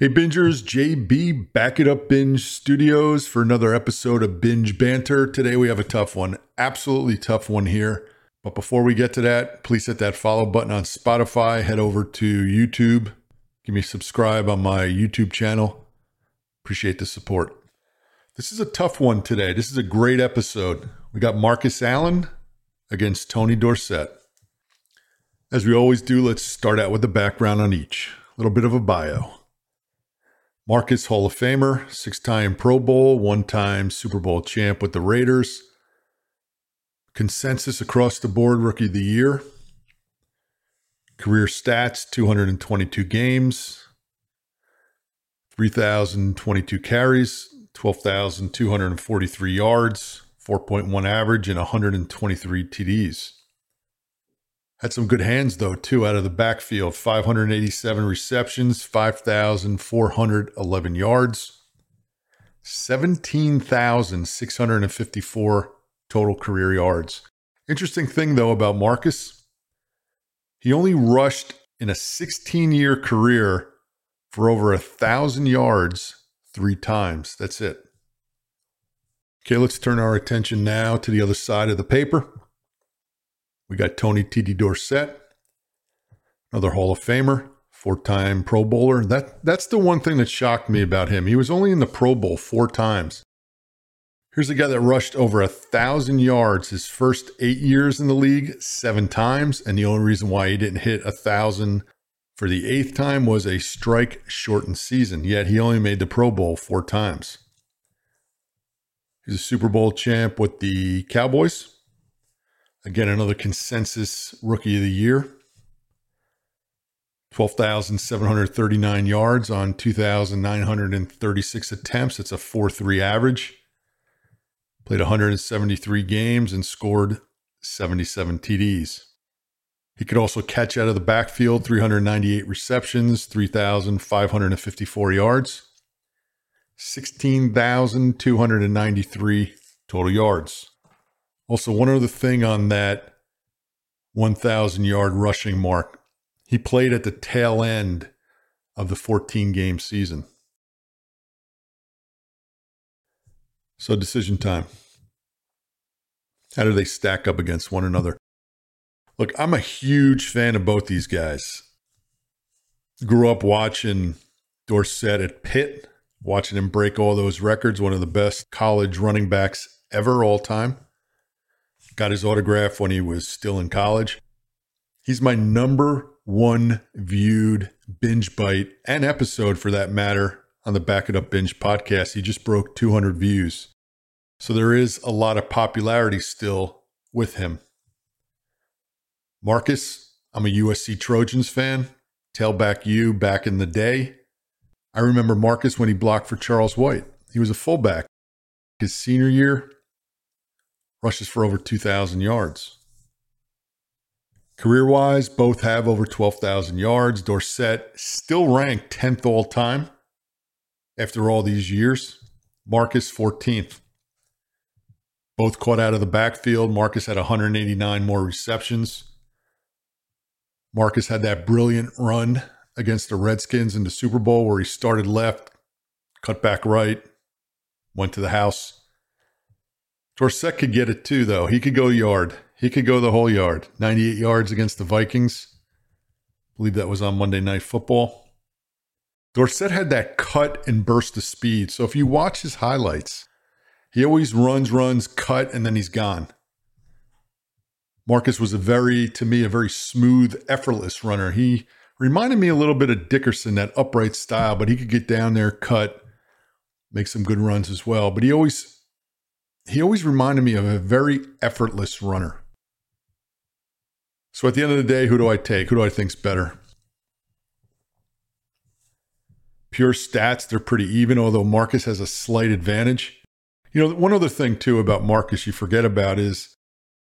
Hey, Bingers, JB back it up Binge Studios for another episode of Binge Banter. Today we have a tough one, absolutely tough one here. But before we get to that, please hit that follow button on Spotify, head over to YouTube, give me subscribe on my YouTube channel. Appreciate the support. This is a tough one today. This is a great episode. We got Marcus Allen against Tony Dorsett. As we always do, let's start out with the background on each. A little bit of a bio. Marcus Hall of Famer, six time Pro Bowl, one time Super Bowl champ with the Raiders. Consensus across the board Rookie of the Year. Career stats 222 games, 3,022 carries, 12,243 yards, 4.1 average, and 123 TDs. Had some good hands, though, too, out of the backfield 587 receptions, 5,411 yards, 17,654 total career yards. Interesting thing, though, about Marcus, he only rushed in a 16 year career for over a thousand yards three times. That's it. Okay, let's turn our attention now to the other side of the paper. We got Tony T.D. Dorsett, another Hall of Famer, four-time Pro Bowler. That that's the one thing that shocked me about him. He was only in the Pro Bowl four times. Here's a guy that rushed over a thousand yards his first eight years in the league, seven times, and the only reason why he didn't hit a thousand for the eighth time was a strike shortened season. Yet he only made the Pro Bowl four times. He's a Super Bowl champ with the Cowboys. Again, another consensus rookie of the year. 12,739 yards on 2,936 attempts. It's a 4 3 average. Played 173 games and scored 77 TDs. He could also catch out of the backfield 398 receptions, 3,554 yards, 16,293 total yards. Also, one other thing on that 1,000 yard rushing mark, he played at the tail end of the 14 game season. So, decision time. How do they stack up against one another? Look, I'm a huge fan of both these guys. Grew up watching Dorsett at Pitt, watching him break all those records, one of the best college running backs ever all time. Got his autograph when he was still in college. He's my number one viewed binge bite and episode for that matter on the Back It Up Binge podcast. He just broke 200 views. So there is a lot of popularity still with him. Marcus, I'm a USC Trojans fan. Tailback U back in the day. I remember Marcus when he blocked for Charles White. He was a fullback. His senior year, rushes for over 2,000 yards. Career wise, both have over 12,000 yards. Dorsett still ranked 10th all time after all these years. Marcus 14th. Both caught out of the backfield. Marcus had 189 more receptions. Marcus had that brilliant run against the Redskins in the Super Bowl where he started left, cut back right, went to the house. Dorsett could get it too, though. He could go yard. He could go the whole yard. 98 yards against the Vikings. I believe that was on Monday Night Football. Dorsett had that cut and burst of speed. So if you watch his highlights, he always runs, runs, cut, and then he's gone. Marcus was a very, to me, a very smooth, effortless runner. He reminded me a little bit of Dickerson, that upright style, but he could get down there, cut, make some good runs as well. But he always he always reminded me of a very effortless runner. So at the end of the day, who do I take? Who do I think's better? Pure stats, they're pretty even, although Marcus has a slight advantage. You know, one other thing too about Marcus you forget about is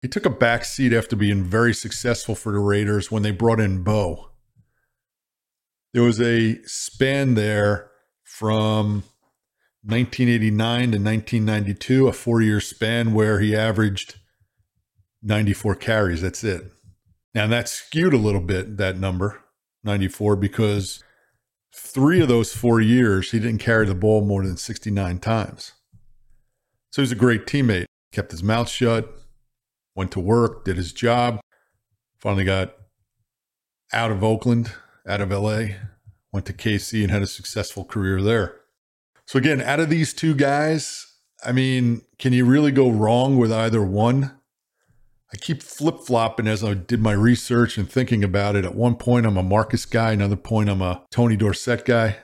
he took a back seat after being very successful for the Raiders when they brought in Bo. There was a span there from 1989 to 1992, a four year span where he averaged 94 carries. That's it. Now, that skewed a little bit, that number, 94, because three of those four years, he didn't carry the ball more than 69 times. So he's a great teammate. Kept his mouth shut, went to work, did his job, finally got out of Oakland, out of LA, went to KC and had a successful career there. So, again, out of these two guys, I mean, can you really go wrong with either one? I keep flip flopping as I did my research and thinking about it. At one point, I'm a Marcus guy, another point, I'm a Tony Dorsett guy.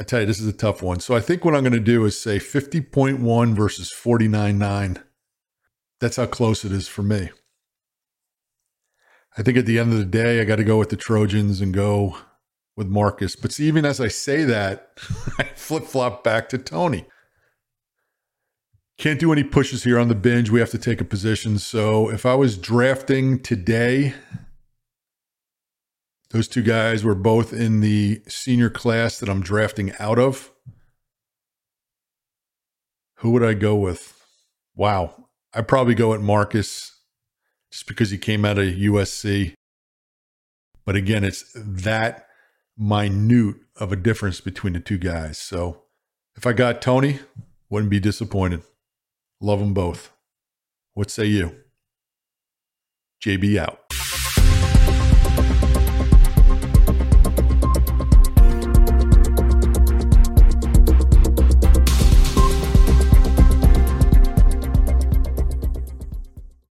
I tell you, this is a tough one. So I think what I'm going to do is say 50.1 versus 49.9. That's how close it is for me. I think at the end of the day, I got to go with the Trojans and go with Marcus. But see, even as I say that, I flip flop back to Tony. Can't do any pushes here on the binge. We have to take a position. So if I was drafting today, those two guys were both in the senior class that I'm drafting out of. Who would I go with? Wow. I'd probably go at Marcus just because he came out of USC. But again, it's that minute of a difference between the two guys. So if I got Tony, wouldn't be disappointed. Love them both. What say you? JB out.